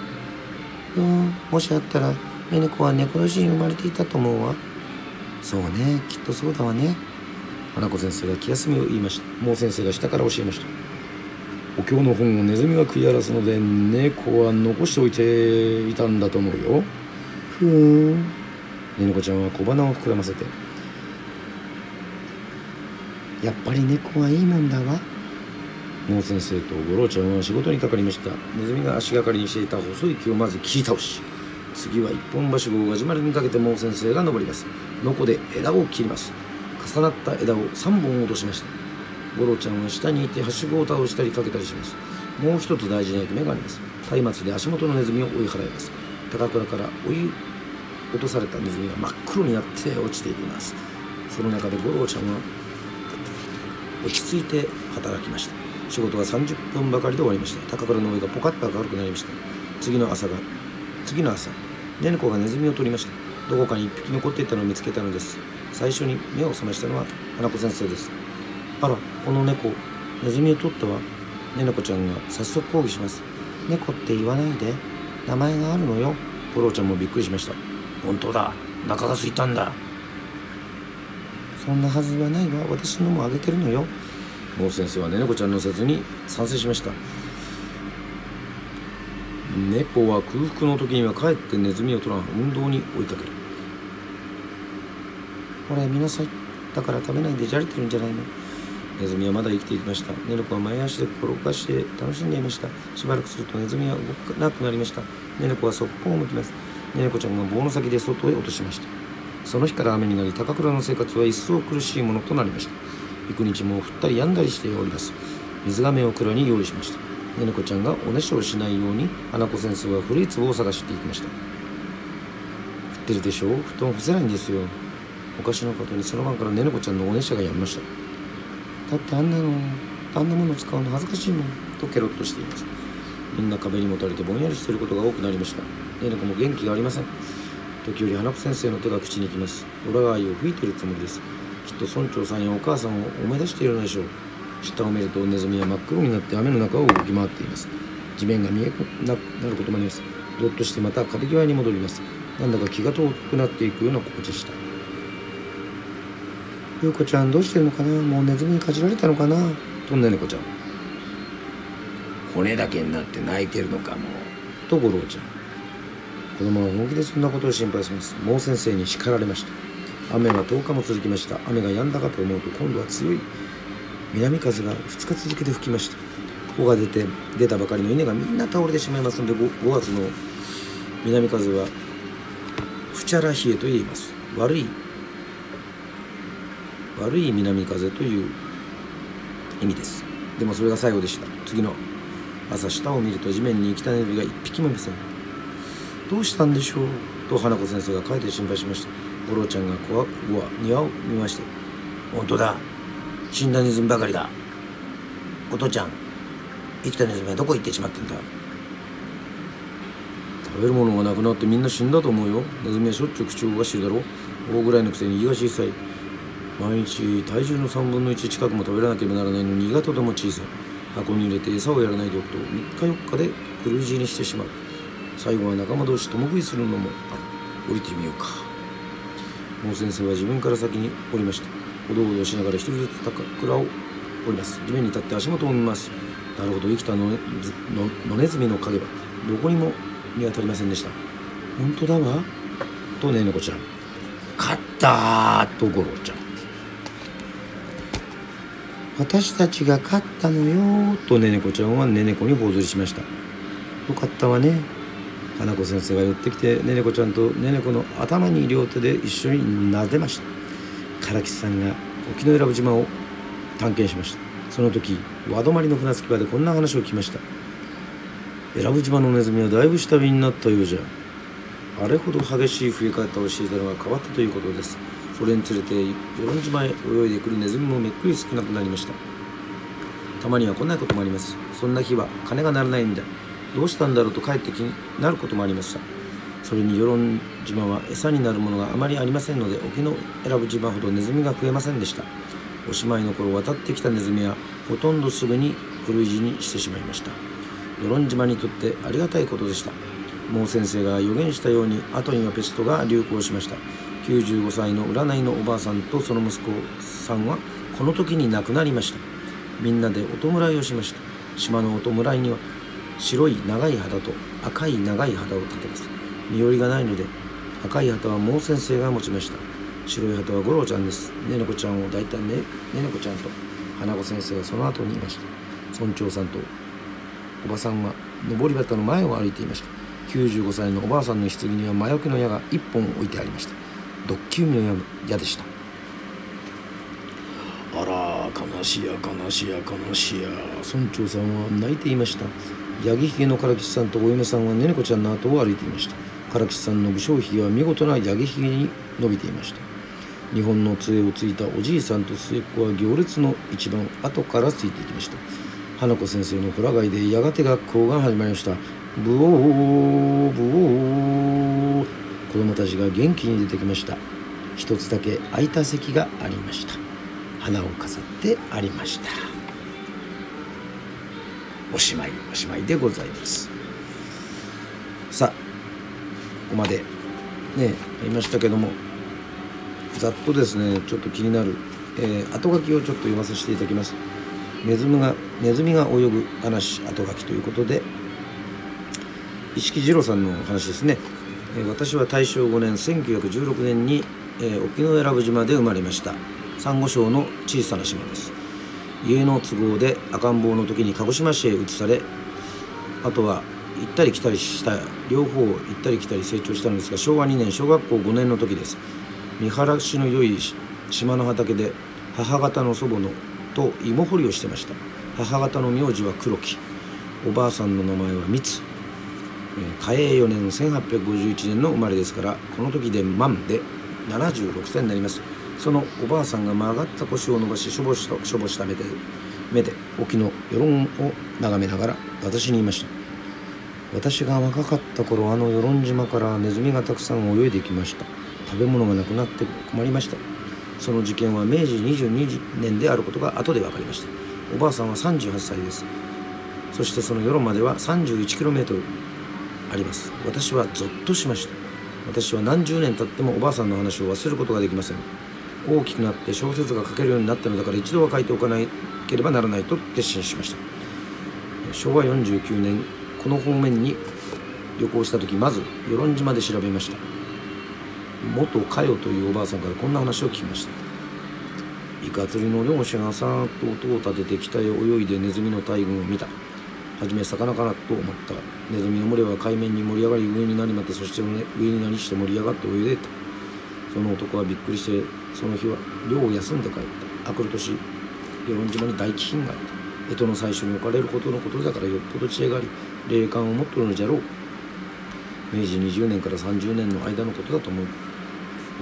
Speaker 1: うんもしあったらねねこは猫年に生まれていたと思うわ。そうねきっとそうだわね。花子先生が気休みを言いました。もう先生が下から教えました。お経の本をネズミが食い荒らすので猫は残しておいていたんだと思うよ。ふーん。ねねこちゃんは小鼻を膨らませて。やっぱり猫はいいもんだわ。もう先生と五郎ちゃんは仕事にかかりました。ネズミが足がかりにしていた細い木をまず切り倒し。次は一本橋号がじまりにかけてもう先生が登ります。のこで枝を切ります。重なった枝を3本落としました五郎ちゃんは下にいてはしごを倒したりかけたりします。もう一つ大事な役目があります。松明で足元のネズミを追い払います。高倉から追い落とされたネズミが真っ黒になって落ちていきます。その中で五郎ちゃんは落ち着いて働きました。仕事が30分ばかりで終わりました。高倉の上がポカッと明るくなりました。次の朝が次の朝ねねこがネズミを取りました。どこかに一匹残っていたのを見つけたのです。最初に目を覚ましたのは花子先生です。あらこの猫。ネズミを取ったわ。ねねこちゃんが早速抗議します。猫って言わないで。名前があるのよ。ポロちゃんもびっくりしました。本当だ。お腹が空いたんだ。そんなはずはないわ。私のもあげてるのよ。もう先生はねねこちゃんの説に賛成しました。猫は空腹の時にはかえってネズミを取らん。運動に追いかける。これ見なさい。だから食べないでじゃれてるんじゃないの。ネズミはまだ生きていきました。ネネコは前足で転がして楽しんでいました。しばらくするとネズミは動かなくなりました。ネネコはそっぽを向きます。ネネコちゃんが棒の先で外へ落としました。その日から雨になり高倉の生活は一層苦しいものとなりました。幾日も降ったり止んだりしております。水がめを蔵に用意しました。ネネコちゃんがおねしょをしないように花子先生は古い壺を探していきました。降ってるでしょう？布団干せないんですよ。おかしなことにその晩からネネコちゃんのおねしゃがやみました。だってあんなのあんなもの使うの恥ずかしいもん。とケロッとしています。みんな壁にもたれてぼんやりしていることが多くなりました。ねねこも元気がありません。時折花子先生の手が口にきます。裏側を吹いているつもりです。きっと村長さんやお母さんを思い出しているのでしょう。下を見るとネズミは真っ黒になって雨の中を動き回っています。地面が見えなくなることもあります。どっとしてまた壁際に戻ります。なんだか気が遠くなっていくような心地でした。ゆうこちゃんどうしてるのかな？もうネズミにかじられたのかな？とねねこちゃん？骨だけになって泣いてるのかも。と五郎ちゃん子供は本気でそんなことを心配します。もう先生に叱られました。雨は10日も続きました。雨が止んだかと思うと今度は強い。南風が2日続けて吹きました。穂が出て出たばかりの稲がみんな倒れてしまいますので 5, 5月の南風はふちゃら冷えと言います。悪い悪い南風という意味です。でもそれが最後でした。次の朝下を見ると地面に生きたネズミが一匹もいません。どうしたんでしょうと花子先生が書いて心配しました。五郎ちゃんが小わ庭を見まして。本当だ。死んだネズミばかりだ。お父ちゃん生きたネズミはどこ行ってしまってんだ。食べるものがなくなってみんな死んだと思うよ。ネズミはしょっちゅう口を動かしてるだろ大ぐらいのくせに胃が小さい。毎日体重の3分の1近くも食べらなければならないのに胃がとても小さい。箱に入れて餌をやらないでおくと3日4日で狂い死にしてしまう。最後は仲間同士共食いするのもある。降りてみようか。もう先生は自分から先に降りました。おどおどしながら一人ずつ高倉を降ります。地面に立って足元を見ます。なるほど生きたのねののネズミの影はどこにも見当たりませんでした。本当だわ。とねねこちゃん。勝ったと五郎ちゃん。私たちが勝ったのよとねねこちゃんはねねこに頬ずりしました。よかったわね。花子先生が寄ってきてねねこちゃんとねねこの頭に両手で一緒に撫でました。唐吉さんが沖永良部島を探検しました。その時和泊の船着き場でこんな話を聞きました。選ぶ島のネズミはだいぶ下火になったようじゃ。あれほど激しい増え方をしていたのが変わったということです。それにつれて与論島へ泳いでくるネズミもめっくり少なくなりました。たまにはこんなこともあります。そんな日は金が鳴らないんだ。どうしたんだろうと帰って気になることもありました。それに与論島は餌になるものがあまりありませんので沖永良部島ほどネズミが増えませんでした。おしまいの頃渡ってきたネズミはほとんどすぐに古い字にしてしまいました。与論島にとってありがたいことでした。もう先生が予言したように後にはペストが流行しました。95歳の占いのおばあさんとその息子さんはこの時に亡くなりました。みんなでお弔いをしました。島のお弔いには白い長い肌と赤い長い肌を立てます。身寄りがないので赤い旗はもう先生が持ちました。白い旗は五郎ちゃんです。ねねこちゃんを抱いたねねねこちゃんと花子先生はその後にいました。村長さんとおばさんは上り旗の前を歩いていました。95歳のおばあさんの棺には魔除けの矢が1本置いてありました。ドッキリの矢でした。あら悲しや悲しや悲しや。村長さんは泣いていました。八木ひげの唐吉さんとお嫁さんはねねこちゃんの後を歩いていました。唐吉さんの武将髭は見事な八木ひげに伸びていました。日本の杖をついたおじいさんと末っ子は行列の一番後からついていきました。花子先生のホラ貝でやがて学校が始まりました。ブオーブオー。子供たちが元気に出てきました。一つだけ空いた席がありました。花を飾ってありました。おしまいおしまいでございます。さあここまで。ねありましたけども。ざっとですねちょっと気になる、えー、後書きをちょっと読まさせていただきます。ネズミがネズミが泳ぐ話後書きということで。石木二郎さんの話ですね、私は大正5年1916年に、えー、沖永良部島で生まれました。サンゴ礁の小さな島です。家の都合で赤ん坊の時に鹿児島市へ移されあとは行ったり来たりした両方行ったり来たり成長したのですが昭和2年小学校5年の時です。見晴らしの良い島の畑で母方の祖母のと芋掘りをしてました。母方の名字は黒木。おばあさんの名前は三つ嘉永4年1851年の生まれですからこの時で万で76歳になります。そのおばあさんが曲がった腰を伸ばししょぼしとしょぼした目で目で沖の与論を眺めながら私に言いました。私が若かった頃あの与論島からネズミがたくさん泳いできました。食べ物がなくなって困りました。その事件は明治22年であることが後で分かりました。おばあさんは38歳です。そしてその世論までは 31km あります。私はゾッとしました。私は何十年経ってもおばあさんの話を忘れることができません。大きくなって小説が書けるようになったのだから一度は書いておかなければならないと決心しました。昭和49年この方面に旅行した時まず与論島で調べました。元佳代というおばあさんからこんな話を聞きました。イカ釣りの漁師がさーっと音を立てて北へ泳いでネズミの大群を見た。はじめ魚かなと思った。ネズミの群れは海面に盛り上がり上になりまってそして、上になりして盛り上がって泳いでいた。その男はびっくりしてその日は漁を休んで帰った。あくる年与論島に大飢饉があった。干支の最初に置かれるほどのことだからよっぽど知恵があり霊感を持っとるのじゃろう。明治20年から30年の間のことだと思う。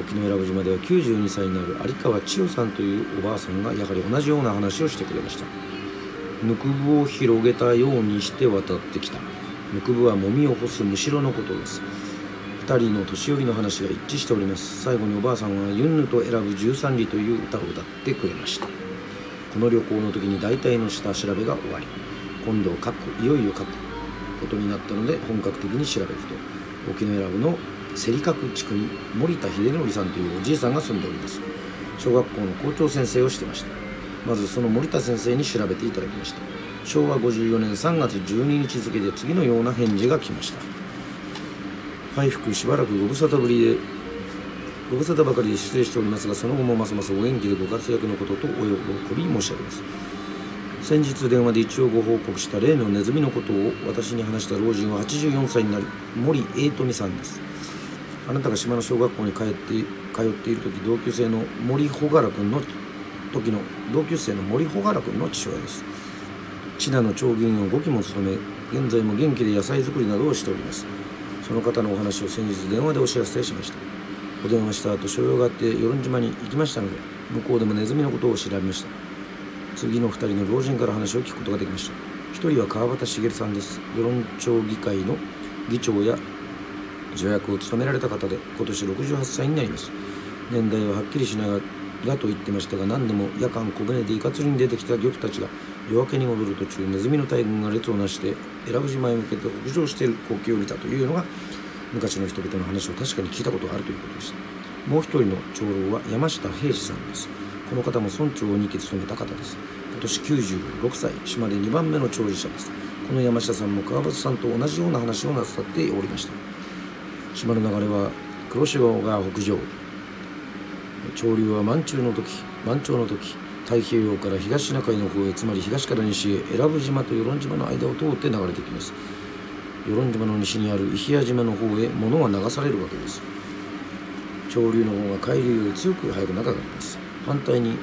Speaker 1: 沖永良部島では92歳になる有川千代さんというおばあさんがやはり同じような話をしてくれました。ぬくぶを広げたようにして渡ってきた。ぬくぶはもみを干すむしろのことです。2人の年寄りの話が一致しております。最後におばあさんはユンヌと選ぶ13里という歌を歌ってくれました。この旅行の時に大体の下調べが終わり。今度書くいよいよ書くことになったので本格的に調べると沖永良部の競り角地区に森田秀則さんというおじいさんが住んでおります。小学校の校長先生をしてました。まずその森田先生に調べていただきました。昭和54年3月12日付で次のような返事が来ました。回復しばらくご無沙汰ぶりでご無沙汰ばかりで失礼しておりますがその後もますますお元気でご活躍のこととお喜び申し上げます。先日電話で一応ご報告した例のネズミのことを私に話した老人は84歳になる森英富さんです。あなたが島の小学校に帰って通っている時同級生の森穂原君の時の同級生の森穂原君の父親です。千奈の町議員を5期も務め現在も元気で野菜作りなどをしております。その方のお話を先日電話でお知らせしました。お電話した後所用があって与論島に行きましたので向こうでもネズミのことを調べました。次の2人の老人から話を聞くことができました。1人は川端茂さんです。与論町議会の議長や助役を務められた方で今年68歳になります。年代ははっきりしながらと言ってましたが何でも夜間小舟でイカ釣りに出てきた漁夫たちが夜明けに戻る途中ネズミの大群が列をなして選ぶ島へ向けて北上している光景を見たというのが昔の人々の話を確かに聞いたことがあるということでした。もう一人の長老は山下平次さんです。この方も村長を2期務めた方です。今年96歳島で2番目の長寿者です。この山下さんも川端さんと同じような話をなさっておりました。島の流れは黒潮が北上。潮流は満潮の時満潮の時太平洋から東シナ海の方へつまり東から西へ選ぶ島と与論島の間を通って流れてきます。与論島の西にある伊平島の方へ物は流されるわけです。潮流の方が海流より強く速く中があります。反対に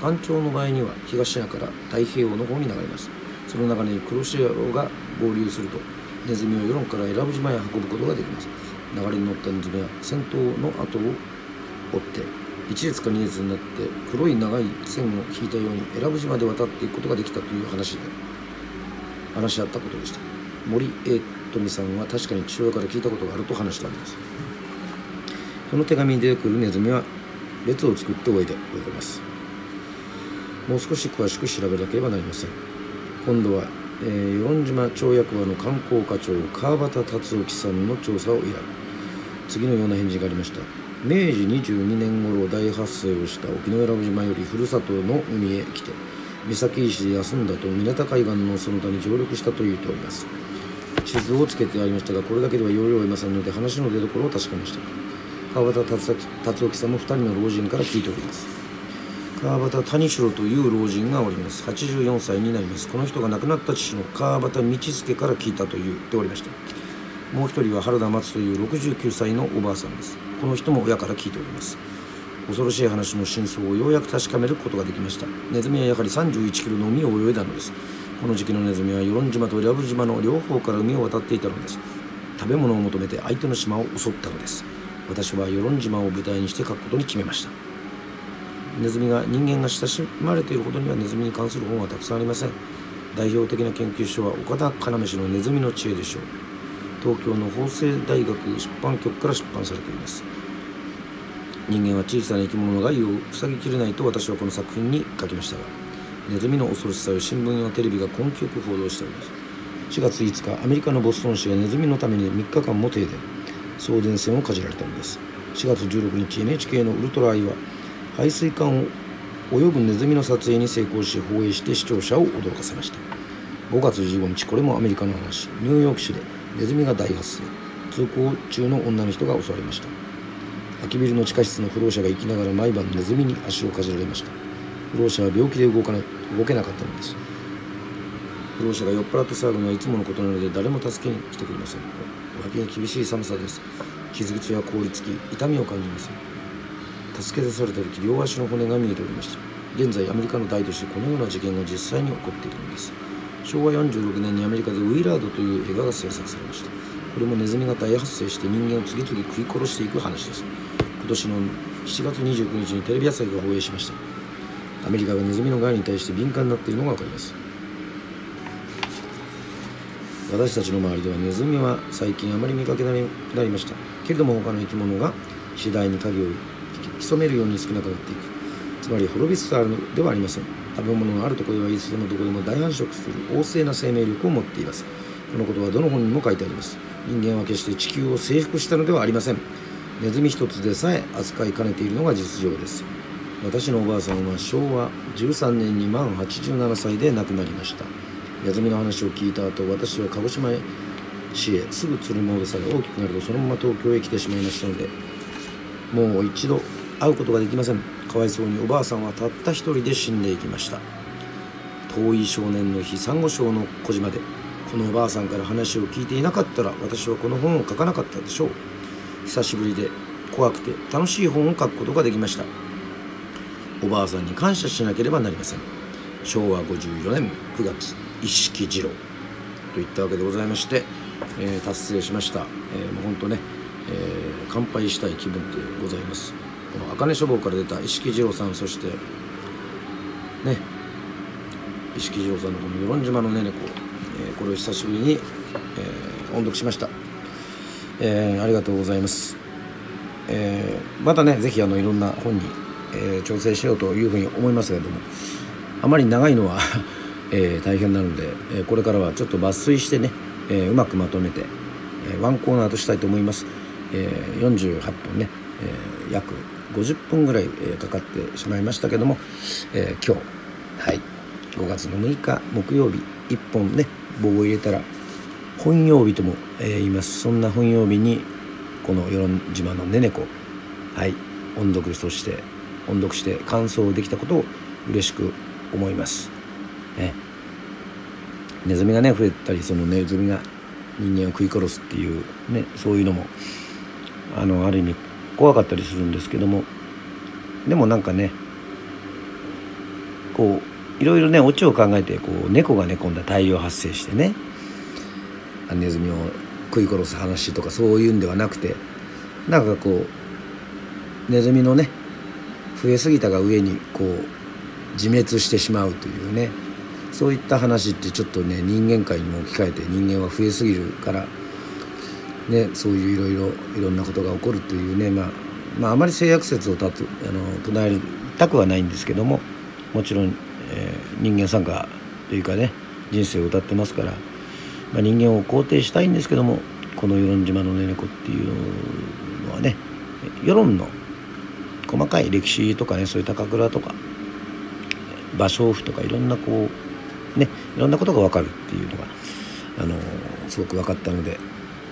Speaker 1: 干潮の場合には東シナから太平洋の方に流れます。その中に黒潮が合流するとネズミを世論から選ぶ島へ運ぶことができます。流れに乗ったネズミは先頭の後を追って1列か2列になって黒い長い線を引いたように選ぶ島で渡っていくことができたという話で話し合ったことでした。森英富さんは確かに父親から聞いたことがあると話したんです。その手紙に出てくるネズミは列を作っておいでおいでます。もう少し詳しく調べなければなりません。今度は、えー、与論島町役場の観光課長川端達興さんの調査を依頼。次のような返事がありました。明治22年頃大発生をした沖永良部島よりふるさとの海へ来て三崎石で休んだと湊海岸のその他に上陸したと言うております。地図をつけてありましたがこれだけでは容量を得ませんので話の出所を確かめました。川端達興さんも2人の老人から聞いております。川端谷城という老人がおります。84歳になります。この人が亡くなった父の川端道助から聞いたと言っておりました。もう一人は原田松という69歳のおばあさんです。この人も親から聞いております。恐ろしい話の真相をようやく確かめることができました。ネズミはやはり31キロの海を泳いだのです。この時期のネズミは与論島と伊良部島の両方から海を渡っていたのです。食べ物を求めて相手の島を襲ったのです。私は与論島を舞台にして書くことに決めました。ネズミが人間が親しまれているほどにはネズミに関する本はたくさんありません。代表的な研究所は岡田要氏のネズミの知恵でしょう。東京の法政大学出版局から出版されています。人間は小さな生き物の害を塞ぎきれないと私はこの作品に書きましたがネズミの恐ろしさを新聞やテレビが根気よく報道しております。4月5日アメリカのボストン市がネズミのために3日間も停電。送電線をかじられたのです。4月16日 NHK のウルトラアイは排水管を泳ぐネズミの撮影に成功し放映して視聴者を驚かせました。5月15日これもアメリカの話。ニューヨーク市でネズミが大発生。通行中の女の人が襲われました。空きビルの地下室の不老者が生きながら毎晩ネズミに足をかじられました。不老者は病気で動かな動けなかったのです。不老者が酔っ払って騒ぐのはいつものことなので誰も助けに来てくれません。脇に厳しい寒さです。傷口は凍りつき痛みを感じません。助け出された時両足の骨が見えておりました。現在アメリカの大都市このような事件が実際に起こっているのです。昭和46年にアメリカでウィラードという映画が制作されました。これもネズミが大発生して人間を次々食い殺していく話です。今年の7月29日にテレビ朝日が放映しました。アメリカがネズミの害に対して敏感になっているのが分かります。私たちの周りではネズミは最近あまり見かけなくなりました。けれども他の生き物が次第に影を潜めるように少なくなっていく。つまり滅びつつあるのではありません。食べ物があるところではいつでもどこでも大繁殖する旺盛な生命力を持っています。このことはどの本にも書いてあります。人間は決して地球を征服したのではありません。ネズミ一つでさえ扱いかねているのが実情です。私のおばあさんは昭和13年に満87歳で亡くなりました。ネズミの話を聞いた後私は鹿児島市へすぐ連れ戻され大きくなるとそのまま東京へ来てしまいましたのでもう一度会うことができません。かわいそうにおばあさんはたった一人で死んでいきました。遠い少年の日サンゴ礁の小島でこのおばあさんから話を聞いていなかったら私はこの本を書かなかったでしょう。久しぶりで怖くて楽しい本を書くことができました。おばあさんに感謝しなければなりません。昭和54年9月一色二郎。といったわけでございまして、えー、達成しました、えー、もう本当ね、えー、乾杯したい気分でございます。この茜書房から出た一色二郎さんそしてね一色二郎さんのこの与論島のねねこ、えー、これを久しぶりに、えー、音読しましたえー、ありがとうございます。えー、またね、ぜひあのいろんな本に、えー、調整しようというふうに思いますけれども、あまり長いのは えー、大変なので、えこれからはちょっと抜粋してね、えうまくまとめて、えワンコーナーとしたいと思います。え48分ね、え約50分ぐらい、えかかってしまいましたけども、え今日、はい、5月の6日木曜日1本ね棒を入れたら本曜日とも、えー、言いますそんな本曜日にこの与論島のねねこはい音読そして音読して感想できたことを嬉しく思います。ね、ネズミがね増えたりそのネズミが人間を食い殺すっていうねそういうのもあのある意味怖かったりするんですけども。でもなんかねこういろいろねオチを考えてこう猫がね今度は大量発生してねネズミを食い殺す話とかそういうんではなくてなんかこうネズミのね増えすぎたが上にこう自滅してしまうというねそういった話ってちょっとね人間界にも置き換えて人間は増えすぎるからねそういういろいろいろんなことが起こるというねまあまああまり性悪説を立つあの唱えたくはないんですけどももちろん、えー、人間参加というかね人生を歌ってますからまあ、人間を肯定したいんですけどもこの与論島のねねこっていうのはね、世論の細かい歴史とかねそういう高倉とか芭蕉布とかいろんなこうねいろんなことが分かるっていうのがあのすごく分かったので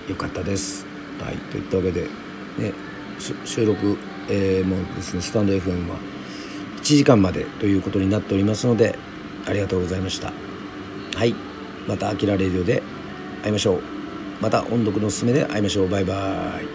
Speaker 1: 良かったです。はい、といったわけで、ね、収録、えー、もですねスタンド FM は1時間までということになっておりますのでありがとうございました。はいまた「あきらレディオ」で会いましょう。また音読のおすすめで会いましょう。バイバイ。